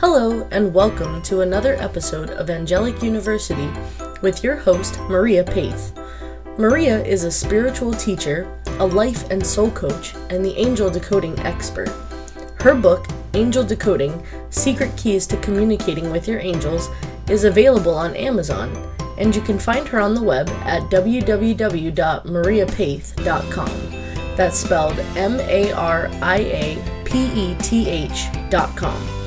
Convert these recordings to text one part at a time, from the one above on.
Hello, and welcome to another episode of Angelic University with your host, Maria Paith. Maria is a spiritual teacher, a life and soul coach, and the angel decoding expert. Her book, Angel Decoding Secret Keys to Communicating with Your Angels, is available on Amazon, and you can find her on the web at www.mariapaith.com. That's spelled M A R I A P E T H.com.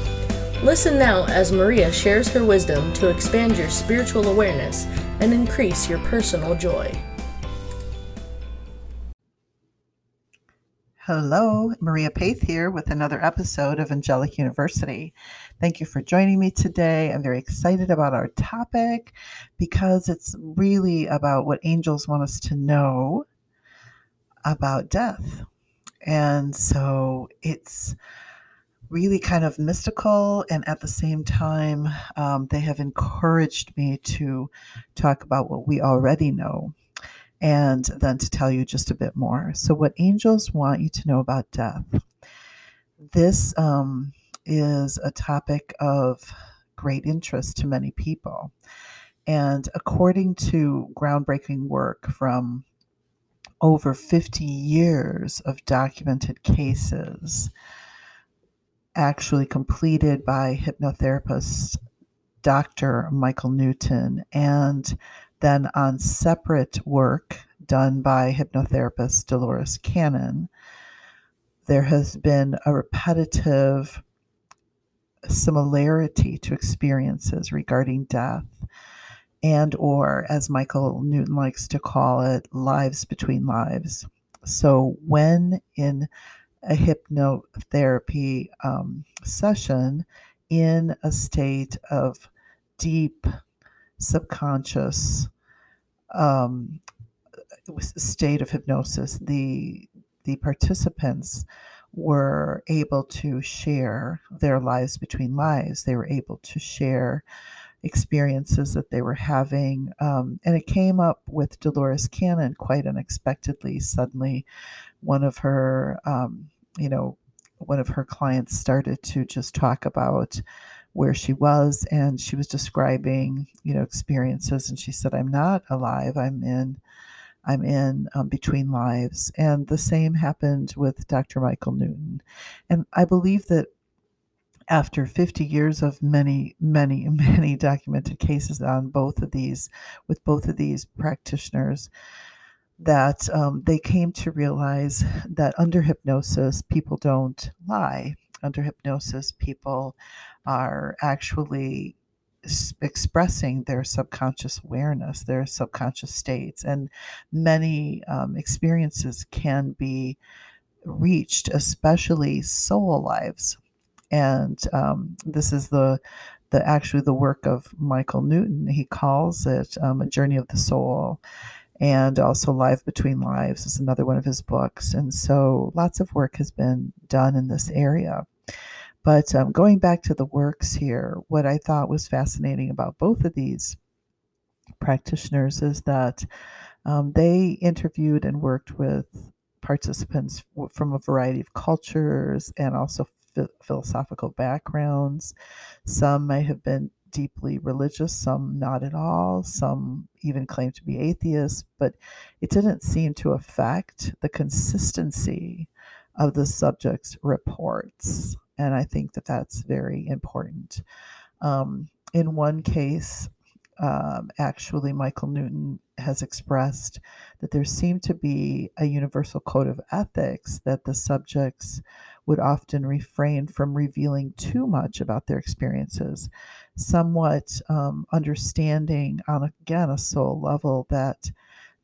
Listen now as Maria shares her wisdom to expand your spiritual awareness and increase your personal joy. Hello, Maria Paith here with another episode of Angelic University. Thank you for joining me today. I'm very excited about our topic because it's really about what angels want us to know about death. And so it's really kind of mystical, and at the same time, um, they have encouraged me to talk about what we already know and then to tell you just a bit more. So, what angels want you to know about death. This um, is a topic of great interest to many people. And according to groundbreaking work from over 50 years of documented cases, actually completed by hypnotherapist Dr. Michael Newton, and then on separate work done by hypnotherapist Dolores Cannon, there has been a repetitive similarity to experiences regarding death and or as michael newton likes to call it lives between lives so when in a hypnotherapy um, session in a state of deep subconscious um, state of hypnosis, the the participants were able to share their lives between lives. They were able to share experiences that they were having. Um, and it came up with Dolores Cannon quite unexpectedly. Suddenly, one of her, um, you know, one of her clients started to just talk about where she was and she was describing you know experiences and she said i'm not alive i'm in i'm in um, between lives and the same happened with dr michael newton and i believe that after 50 years of many, many, many documented cases on both of these, with both of these practitioners, that um, they came to realize that under hypnosis, people don't lie. Under hypnosis, people are actually expressing their subconscious awareness, their subconscious states, and many um, experiences can be reached, especially soul lives and um, this is the the actually the work of Michael Newton. He calls it um, a journey of the soul, and also Life Between Lives is another one of his books. And so lots of work has been done in this area. But um, going back to the works here, what I thought was fascinating about both of these practitioners is that um, they interviewed and worked with participants from a variety of cultures and also philosophical backgrounds. Some may have been deeply religious, some not at all, some even claim to be atheists, but it didn't seem to affect the consistency of the subject's reports. And I think that that's very important. Um, in one case, um, actually, Michael Newton has expressed that there seemed to be a universal code of ethics that the subjects would often refrain from revealing too much about their experiences, somewhat um, understanding on, again, a soul level that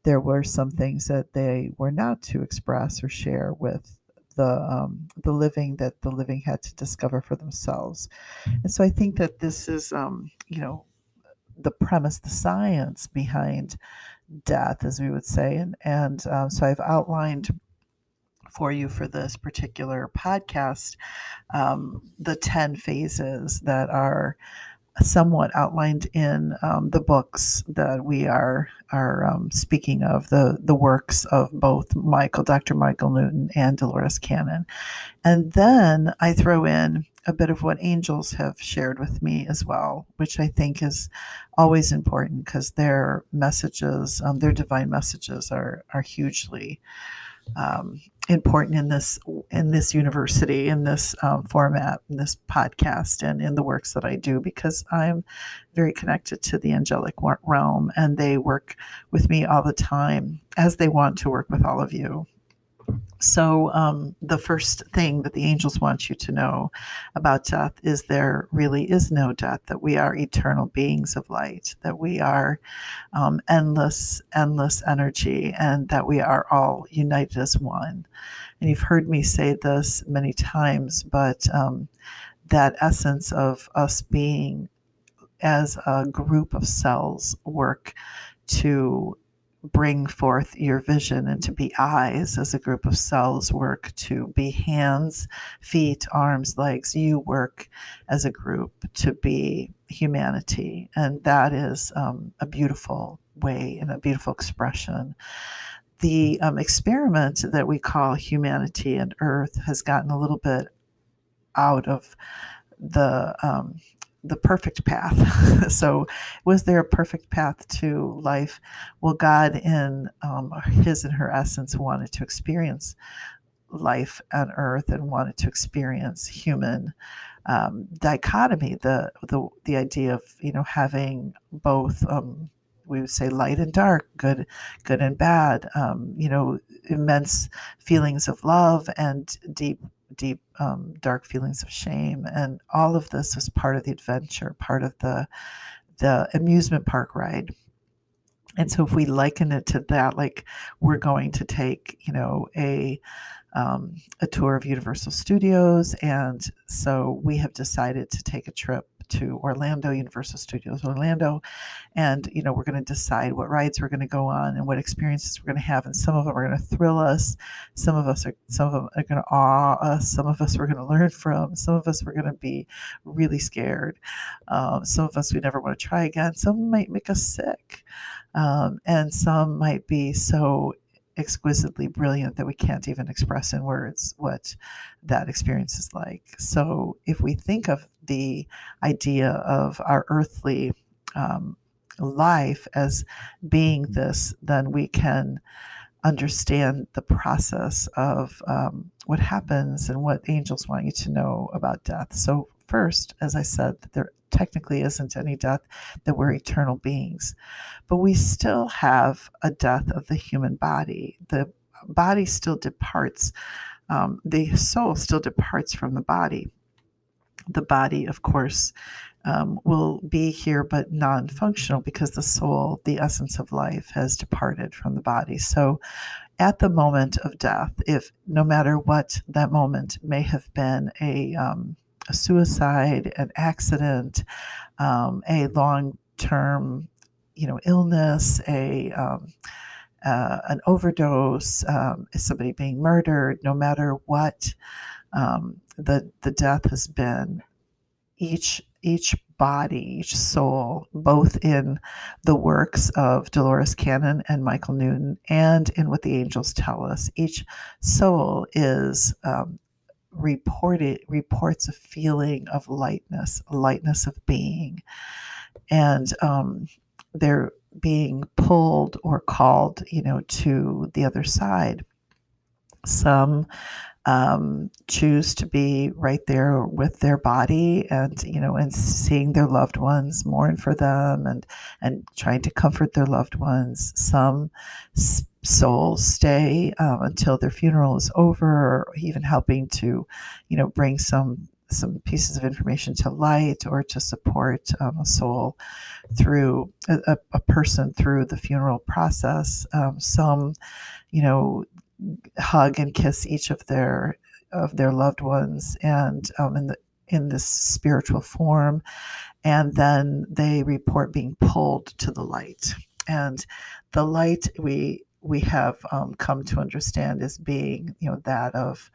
there were some things that they were not to express or share with the um, the living that the living had to discover for themselves. And so I think that this is, um, you know, the premise, the science behind death, as we would say. And, and um, so I've outlined for you for this particular podcast um, the 10 phases that are somewhat outlined in um, the books that we are are um, speaking of the the works of both Michael, Dr. Michael Newton, and Dolores Cannon, and then I throw in a bit of what angels have shared with me as well, which I think is always important because their messages, um, their divine messages, are are hugely um, important in this in this university in this um, format in this podcast and in the works that i do because i'm very connected to the angelic realm and they work with me all the time as they want to work with all of you so, um, the first thing that the angels want you to know about death is there really is no death, that we are eternal beings of light, that we are um, endless, endless energy, and that we are all united as one. And you've heard me say this many times, but um, that essence of us being as a group of cells work to bring forth your vision and to be eyes as a group of cells work to be hands, feet, arms, legs. You work as a group to be humanity. And that is um, a beautiful way and a beautiful expression. The um, experiment that we call humanity and earth has gotten a little bit out of the um, the perfect path. so, was there a perfect path to life? Well, God, in um, His and her essence, wanted to experience life on earth and wanted to experience human um, dichotomy. The, the the idea of you know having both. Um, we would say light and dark, good, good and bad. Um, you know, immense feelings of love and deep deep, um, dark feelings of shame. And all of this is part of the adventure, part of the the amusement park ride. And so, if we liken it to that, like we're going to take, you know, a um, a tour of Universal Studios, and so we have decided to take a trip to Orlando, Universal Studios Orlando, and you know we're going to decide what rides we're going to go on and what experiences we're going to have. And some of them are going to thrill us, some of us are some of them are going to awe us, some of us we're going to learn from, some of us we're going to be really scared, um, some of us we never want to try again. Some might make us sick, um, and some might be so exquisitely brilliant that we can't even express in words what that experience is like. So, if we think of the idea of our earthly um, life as being this, then we can understand the process of um, what happens and what angels want you to know about death. So, first, as I said, there technically isn't any death, that we're eternal beings. But we still have a death of the human body. The body still departs, um, the soul still departs from the body. The body, of course, um, will be here but non functional because the soul, the essence of life, has departed from the body. So, at the moment of death, if no matter what that moment may have been a um, a suicide, an accident, um, a long term, you know, illness, a um, uh, an overdose, um, somebody being murdered, no matter what um, the the death has been, each each body, each soul, both in the works of Dolores Cannon and Michael Newton, and in what the angels tell us, each soul is um, reported reports a feeling of lightness, lightness of being, and um, they're being pulled or called, you know, to the other side. Some um, choose to be right there with their body and you know and seeing their loved ones mourn for them and and trying to comfort their loved ones. Some souls stay um, until their funeral is over or even helping to you know bring some some pieces of information to light or to support um, a soul through a, a, person through the funeral process. Um, some you know hug and kiss each of their of their loved ones and um, in the in this spiritual form. And then they report being pulled to the light. And the light we we have um, come to understand as being you know that of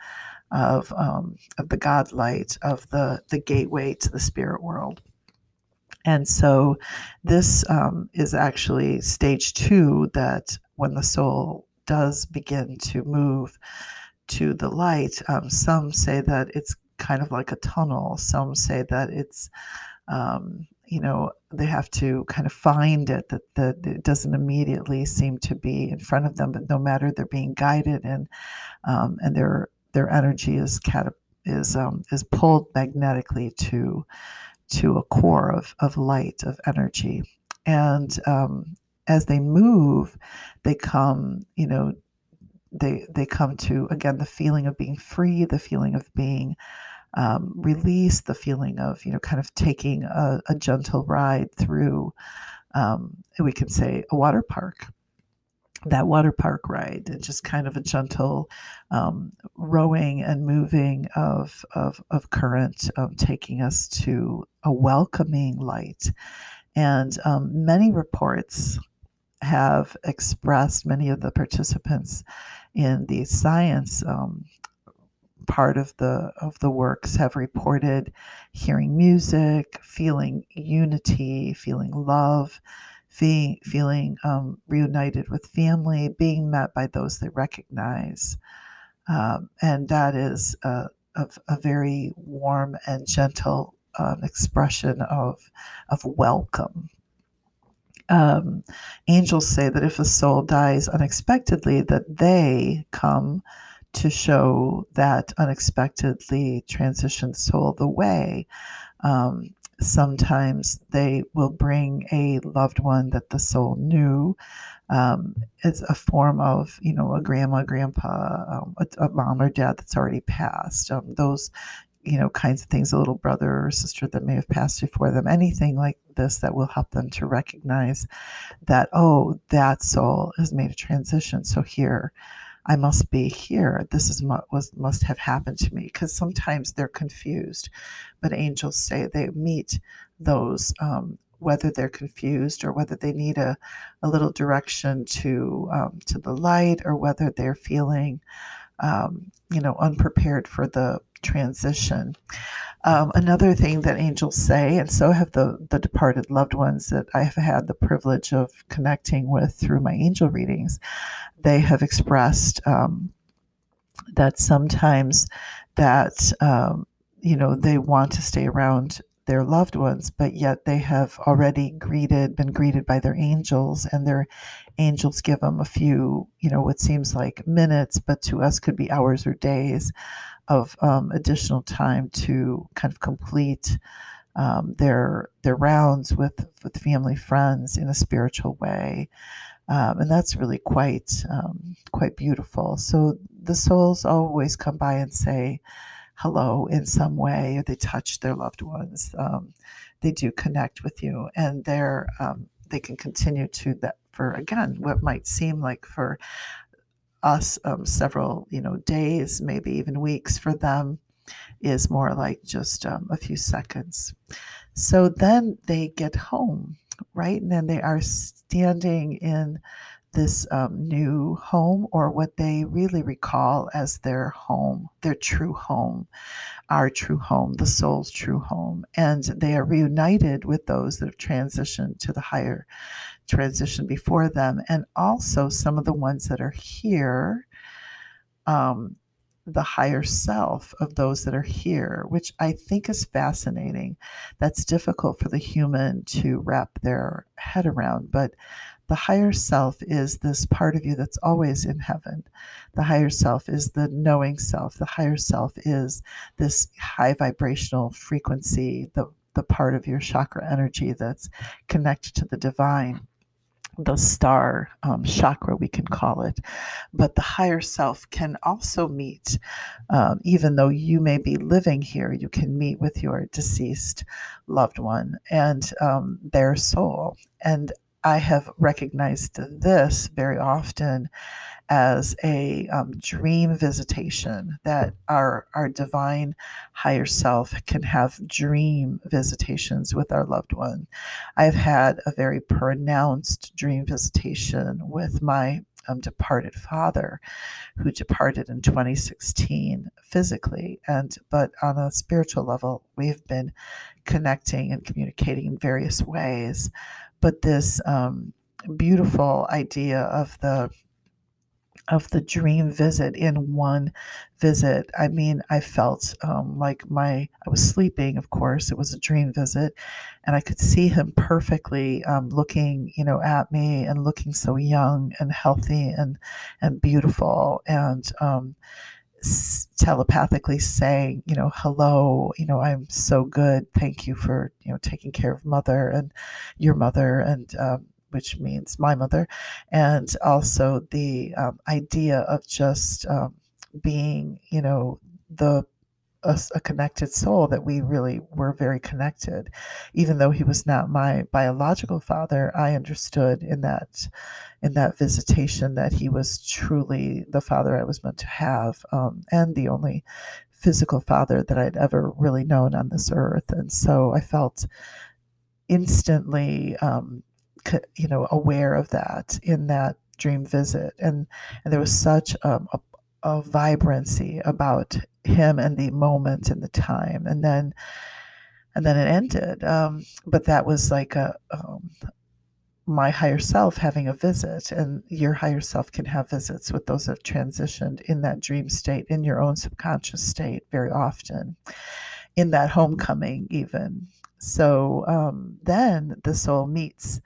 of um, of the god light of the the gateway to the spirit world. And so this um, is actually stage two that when the soul does begin to move to the light, um, some say that it's kind of like a tunnel. Some say that it's, um, you know, they have to kind of find it, that, that it doesn't immediately seem to be in front of them, but no matter they're being guided and, um, and their, their energy is cat is, um, is pulled magnetically to to a core of, of light, of energy. And um, as they move, they come, you know, they they come to again the feeling of being free, the feeling of being um, released, the feeling of you know kind of taking a, a gentle ride through, um, we can say a water park that water park ride and just kind of a gentle um, rowing and moving of, of, of current um, taking us to a welcoming light. And um, many reports have expressed, many of the participants in the science um, part of the of the works have reported hearing music, feeling unity, feeling love, feeling, um, reunited with family, being met by those they recognize. Um, and that is a, a, a, very warm and gentle um, expression of, of welcome. Um, angels say that if a soul dies unexpectedly, that they come to show that unexpectedly transitioned soul the way. Um, sometimes they will bring a loved one that the soul knew. Um, it's a form of, you know, a grandma, grandpa, um, a, a, mom or dad that's already passed. Um, those, you know, kinds of things, a little brother or sister that may have passed before them, anything like this that will help them to recognize that, oh, that soul has made a transition. So here, I must be here. This is what was must have happened to me because sometimes they're confused, but angels say they meet those um, whether they're confused or whether they need a, a little direction to um, to the light or whether they're feeling um, you know unprepared for the transition. Um, another thing that angels say, and so have the, the departed loved ones that I have had the privilege of connecting with through my angel readings, they have expressed um, that sometimes that um, you know they want to stay around their loved ones, but yet they have already greeted, been greeted by their angels, and their angels give them a few, you know, what seems like minutes, but to us could be hours or days of um, additional time to kind of complete um, their their rounds with with family friends in a spiritual way, um, and that's really quite um, quite beautiful. So the souls always come by and say hello in some way, or they touch their loved ones. Um, they do connect with you, and they're um, they can continue to that for again what might seem like for us um, several you know days maybe even weeks for them is more like just um, a few seconds. So then they get home right? And then they are standing in this um, new home or what they really recall as their home, their true home, our true home, the soul's true home. And they are reunited with those that have transitioned to the higher transition before them, and also some of the ones that are here. Um, the higher self of those that are here, which I think is fascinating. That's difficult for the human to wrap their head around, but the higher self is this part of you that's always in heaven. The higher self is the knowing self. The higher self is this high vibrational frequency, the, the part of your chakra energy that's connected to the divine the star um, chakra, we can call it. But the higher self can also meet, um, even though you may be living here, you can meet with your deceased loved one and um, their soul. And I have recognized this very often as a um, dream visitation that our our divine higher self can have dream visitations with our loved one. I've had a very pronounced dream visitation with my um, departed father who departed in 2016 physically and but on a spiritual level we've been connecting and communicating in various ways but this um, beautiful idea of the of the dream visit in one visit. I mean, I felt um, like my, I was sleeping, of course, it was a dream visit, and I could see him perfectly um, looking, you know, at me and looking so young and healthy and, and beautiful. And, um, telepathically saying, you know, hello, you know, I'm so good. Thank you for, you know, taking care of mother and your mother and um, which means my mother, and also the um, idea of just um, being, you know, the a, a, connected soul that we really were very connected. Even though he was not my biological father i understood in that in that visitation that he was truly the father i was meant to have um, and the only physical father that i'd ever really known on this earth. And so i felt instantly um, you know aware of that in that dream visit. And and there was such a, a vibrancy about him and the moment and the time and then and then it ended. Um, but that was like a um, my higher self having a visit and your higher self can have visits with those that have transitioned in that dream state in your own subconscious state very often in that homecoming even. So um, then the soul meets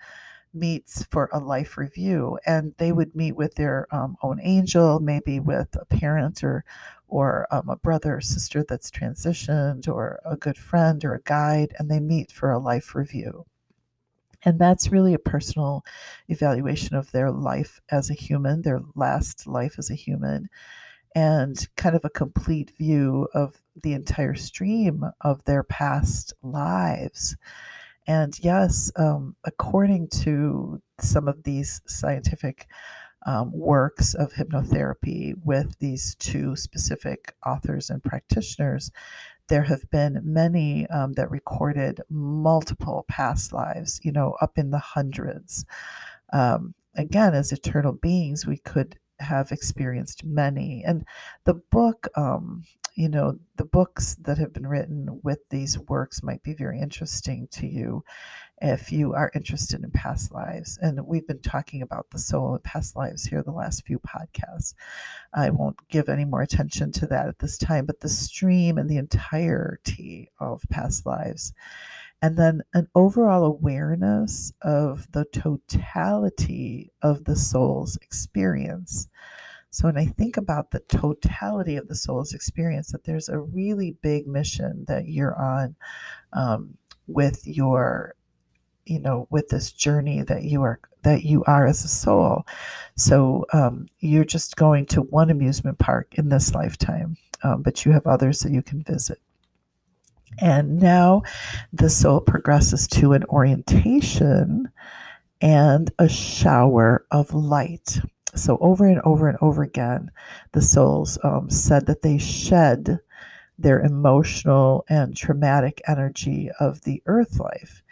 meets for a life review and they would meet with their um, own angel maybe with a parent or or um, a brother or sister that's transitioned or a good friend or a guide and they meet for a life review. And that's really a personal evaluation of their life as a human their last life as a human and kind of a complete view of the entire stream of their past lives. And yes, um, according to some of these scientific um, works of hypnotherapy with these two specific authors and practitioners, there have been many um, that recorded multiple past lives, you know, up in the hundreds. Um, again, as eternal beings, we could have experienced many. And the book, um, you know, the books that have been written with these works might be very interesting to you if you are interested in past lives. And we've been talking about the soul and past lives here the last few podcasts. I won't give any more attention to that at this time, but the stream and the entirety of past lives and then an overall awareness of the totality of the soul's experience. So, when I think about the totality of the soul's experience, that there's a really big mission that you're on um, with your, you know, with this journey that you are that you are as a soul. So, um, you're just going to one amusement park in this lifetime, um, but you have others that you can visit. And now the soul progresses to an orientation and a shower of light. So, over and over and over again, the souls um, said that they shed their emotional and traumatic energy of the earth life.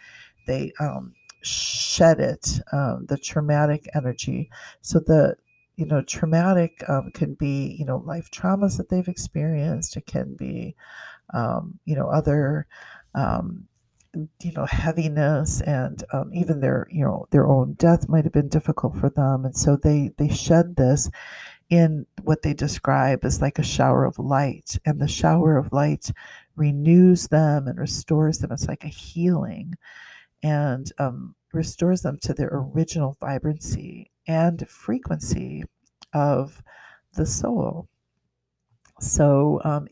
They um, shed it, um, the traumatic energy. So, the you know, traumatic um, can be, you know, life traumas that they've experienced. It can be um, you know, other, um, you know, heaviness and um, even their, you know, their own death might have been difficult for them. And so they, they shed this in what they describe as like a shower of light. And the shower of light renews them and restores them. It's like a healing and um, restores them to their original vibrancy and frequency of the soul. So, um,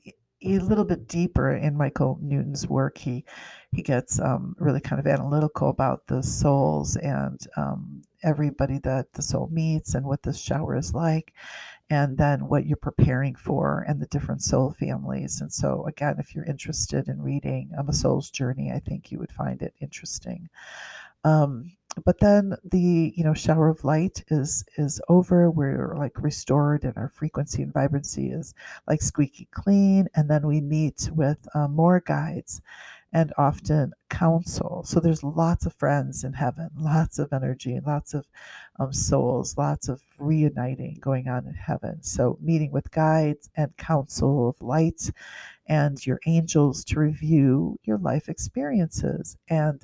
a little bit deeper in Michael Newton's work, he he gets um, really kind of analytical about the souls and um, everybody that the soul meets and what the shower is like, and then what you're preparing for and the different soul families. And so, again, if you're interested in reading um, A Soul's Journey, I think you would find it interesting. Um, but then the you know shower of light is is over we're like restored and our frequency and vibrancy is like squeaky clean and then we meet with uh, more guides and often counsel. So there's lots of friends in heaven, lots of energy, lots of um, souls, lots of reuniting going on in heaven. So meeting with guides and counsel of light and your angels to review your life experiences and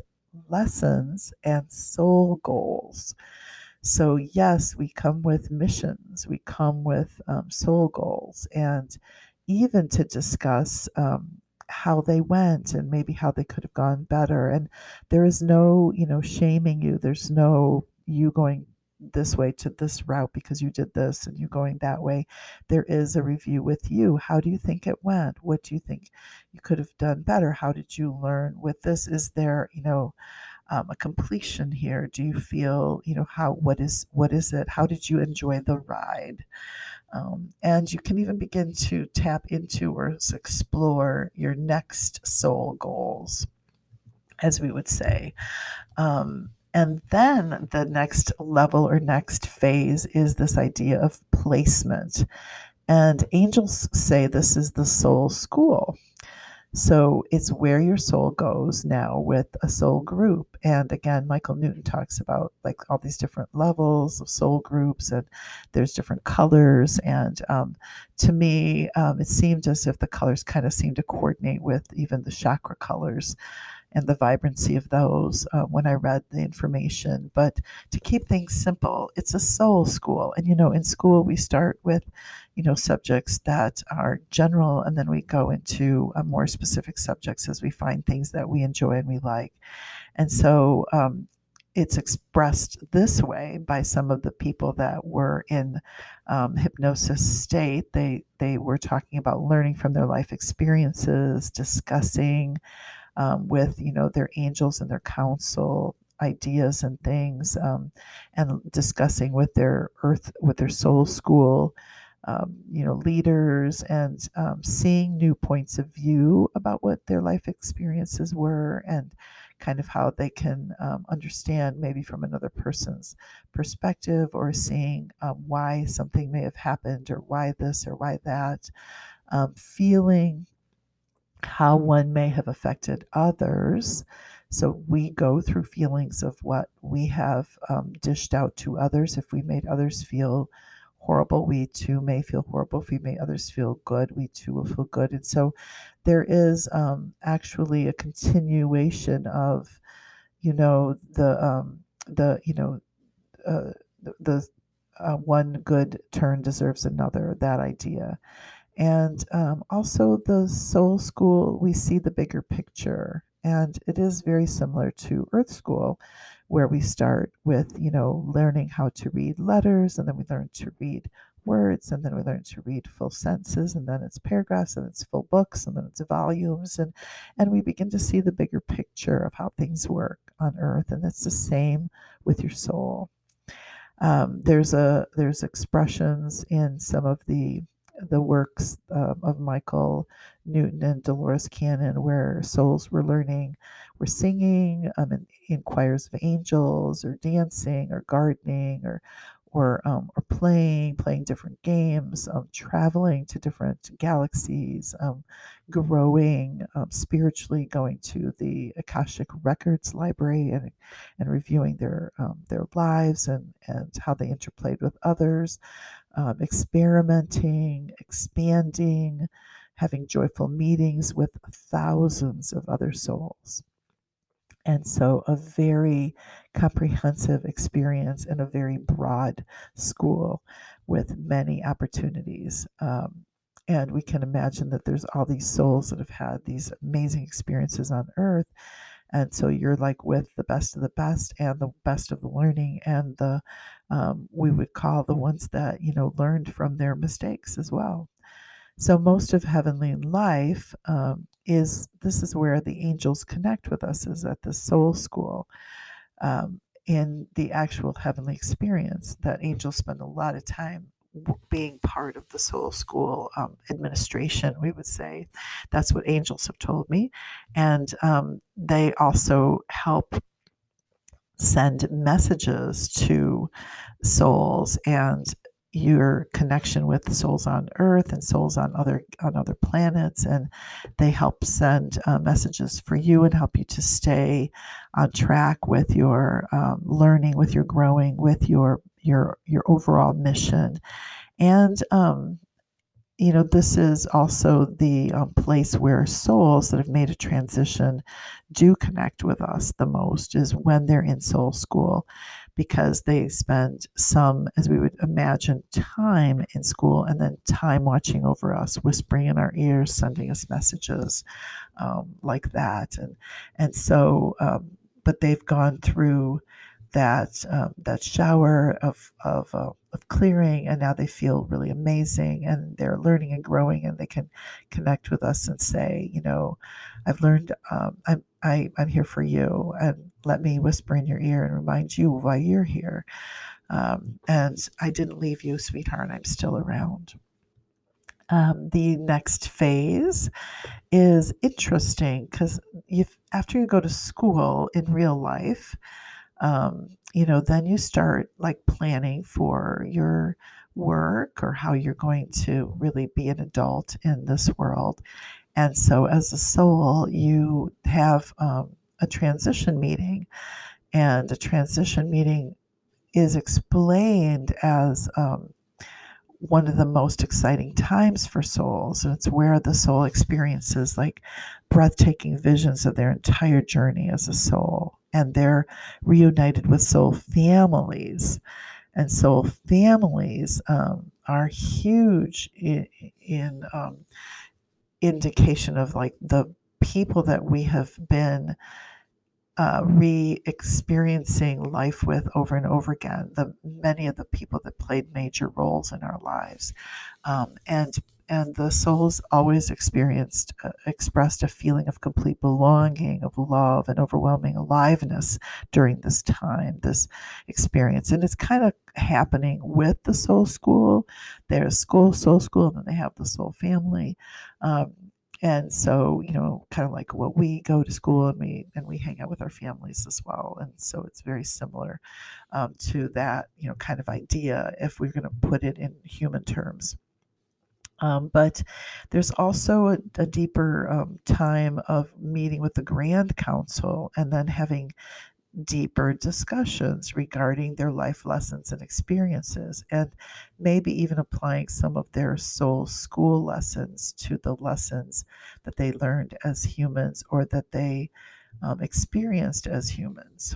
lessons and soul goals. So, yes, we come with missions, we come with um, soul goals, and even to discuss um, how they went and maybe how they could have gone better. And there is no, you know, shaming you. There's no you going this way to this route because you did this and you going that way. There is a review with you. How do you think it went? What do you think you could have done better? How did you learn with this? Is there, you know, um, a completion here? Do you feel, you know, how what is what is it? How did you enjoy the ride? Um, and you can even begin to tap into or explore your next soul goals, as we would say. Um, and then the next level or next phase is this idea of placement. And angels say this is the soul school. So it's where your soul goes now with a soul group. And again, Michael Newton talks about like all these different levels of soul groups, and there's different colors. And um, to me, um, it seemed as if the colors kind of seemed to coordinate with even the chakra colors and the vibrancy of those uh, when I read the information. But to keep things simple, it's a soul school. And, you know, in school, we start with, you know, subjects that are general, and then we go into uh, more specific subjects as we find things that we enjoy and we like. And so, um, it's expressed this way by some of the people that were in um, hypnosis state. They they were talking about learning from their life experiences, discussing um, with you know their angels and their counsel ideas and things um, and discussing with their earth with their soul school um, you know leaders and um, seeing new points of view about what their life experiences were and kind of how they can um, understand maybe from another person's perspective or seeing um, why something may have happened or why this or why that um, feeling how one may have affected others. So we go through feelings of what we have um, dished out to others. If we made others feel horrible, we too may feel horrible. If we make others feel good, we too will feel good. And so there is um, actually a continuation of, you know, the um, the you know uh, the, the uh, one good turn deserves another. That idea. And um, also, the soul school, we see the bigger picture. And it is very similar to Earth School, where we start with, you know, learning how to read letters, and then we learn to read words, and then we learn to read full sentences, and then it's paragraphs, and it's full books, and then it's volumes, and and we begin to see the bigger picture of how things work on Earth, and it's the same with your soul. Um, there's a there's expressions in some of the the works um, of Michael Newton and Dolores Cannon, where souls were learning, were singing um, in, in choirs of angels, or dancing, or gardening, or or um, or playing, playing different games, um, traveling to different galaxies, um, growing um, spiritually, going to the Akashic Records Library and and reviewing their their lives and and how they interplayed with others, um, experimenting, expanding, having joyful meetings with thousands of other souls. And so, a very comprehensive experience in a very broad school with many opportunities. Um, and we can imagine that there's all these souls that have had these amazing experiences on earth. And so you're like with the best of the best and the best of the learning and the um, we would call the ones that you know learned from their mistakes as well. So most of heavenly life um, is this is where the angels connect with us is at the soul school um, in the actual heavenly experience that angels spend a lot of time being part of the soul school um, administration, we would say. That's what angels have told me. And um, they also help send messages to souls and your connection with souls on earth and souls on other on other planets and they help send uh, messages for you and help you to stay on track with your um, learning with your growing with your your your overall mission and um, you know, this is also the um, place where souls that have made a transition do connect with us the most is when they're in soul school because they spend some, as we would imagine, time in school and then time watching over us, whispering in our ears, sending us messages um, like that. And, and so, um, but they've gone through that um, that shower of of, uh, of clearing, and now they feel really amazing, and they're learning and growing, and they can connect with us and say, you know, I've learned. Um, I'm I, I'm here for you, and let me whisper in your ear and remind you why you're here. Um, and I didn't leave you, sweetheart. I'm still around. Um, the next phase is interesting because after you go to school in real life, um, you know, then you start like planning for your work or how you're going to really be an adult in this world. And so, as a soul, you have um, a transition meeting, and a transition meeting is explained as um, one of the most exciting times for souls. And it's where the soul experiences like breathtaking visions of their entire journey as a soul and they're reunited with soul families. And soul families um, are huge in, in um, indication of like the people that we have been uh, re-experiencing life with over and over again. The many of the people that played major roles in our lives, um, and and the souls always experienced uh, expressed a feeling of complete belonging of love and overwhelming aliveness during this time this experience. And it's kind of happening with the soul school. There's school soul school and then they have the soul family. Um, and so you know kind of like what we go to school and we and we hang out with our families as well. And so it's very similar um, to that you know kind of idea if we're going to put it in human terms. Um, but there's also a, a deeper um, time of meeting with the Grand Council and then having deeper discussions regarding their life lessons and experiences, and maybe even applying some of their soul school lessons to the lessons that they learned as humans or that they um, experienced as humans.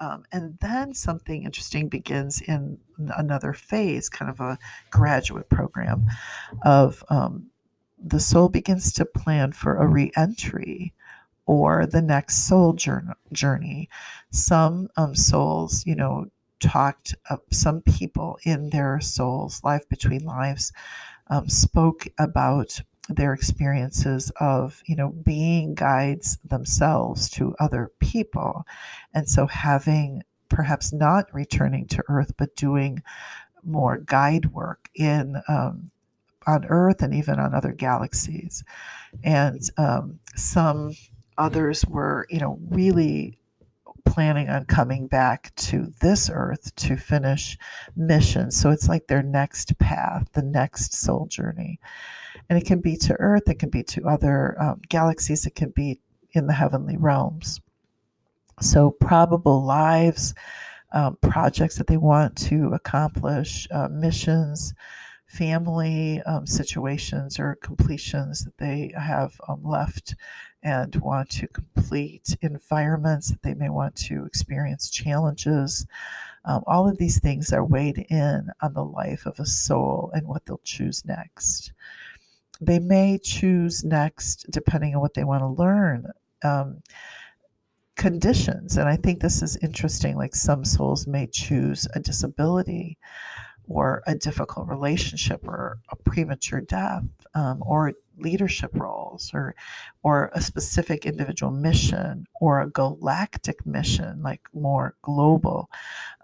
Um, and then something interesting begins in another phase, kind of a graduate program of um, the soul begins to plan for a reentry or the next soul journey. Some um, souls, you know, talked, uh, some people in their souls, life between lives, um, spoke about their experiences of you know being guides themselves to other people and so having perhaps not returning to earth but doing more guide work in um, on earth and even on other galaxies and um, some others were you know really planning on coming back to this earth to finish missions so it's like their next path the next soul journey. And it can be to Earth, it can be to other um, galaxies, it can be in the heavenly realms. So, probable lives, um, projects that they want to accomplish, uh, missions, family um, situations or completions that they have um, left and want to complete, environments that they may want to experience challenges. Um, all of these things are weighed in on the life of a soul and what they'll choose next they may choose next, depending on what they want to learn, um, conditions. And I think this is interesting. Like some souls may choose a disability or a difficult relationship or a premature death um, or leadership roles or or a specific individual mission or a galactic mission like more global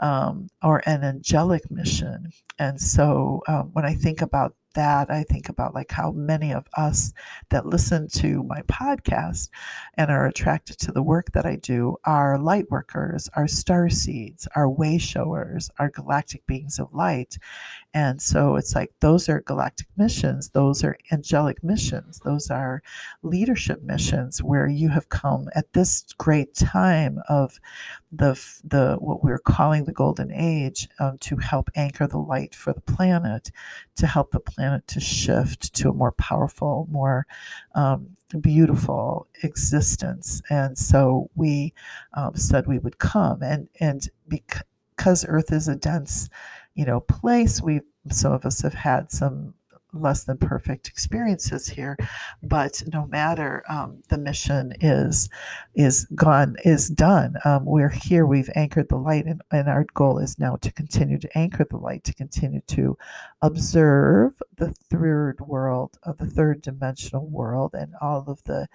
um, or an angelic mission and so um, when i think about that, I think about like how many of us that listen to my podcast and are attracted to the work that I do are light workers, are star seeds, are way showers, are galactic beings of light. And so it's like those are galactic missions, those are angelic missions, those are leadership missions where you have come at this great time of the the what we're calling the golden age um, to help anchor the light for the planet, to help the planet to shift to a more powerful, more um, beautiful existence. And so we um, said we would come, and and because Earth is a dense, you know, place, we some of us have had some less than perfect experiences here but no matter um, the mission is is gone is done um, we're here. We've anchored the light and, and our goal is now to continue to anchor the light to continue to observe the third world of the third dimensional world and all of the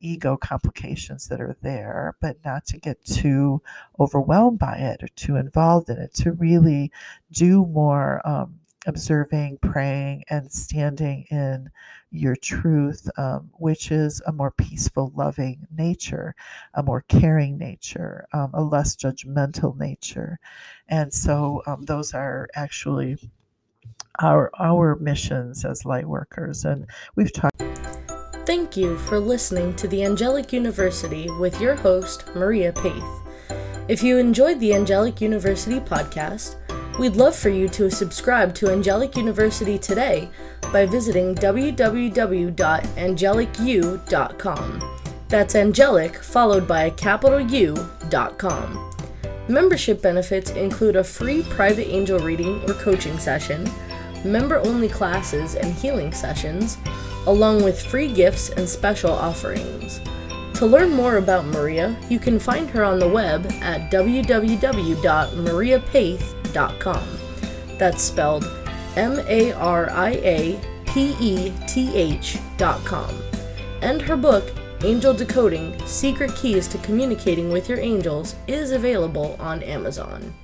ego complications that are there, but not to get too overwhelmed by it or too involved in it, to really do more um, observing, praying, and standing in your truth, um, which is a more peaceful, loving nature, a more caring nature, um, a less judgmental nature. And so um, those are actually our our missions as light workers and we've talked Thank you for listening to the Angelic University with your host Maria Paith. If you enjoyed the Angelic University podcast, We'd love for you to subscribe to Angelic University today by visiting www.angelicu.com. That's angelic followed by a capital U.com. Membership benefits include a free private angel reading or coaching session, member only classes and healing sessions, along with free gifts and special offerings. To learn more about Maria, you can find her on the web at www.mariapaith.com that's spelled M A R I A P E T H dot com. And her book, Angel Decoding Secret Keys to Communicating with Your Angels, is available on Amazon.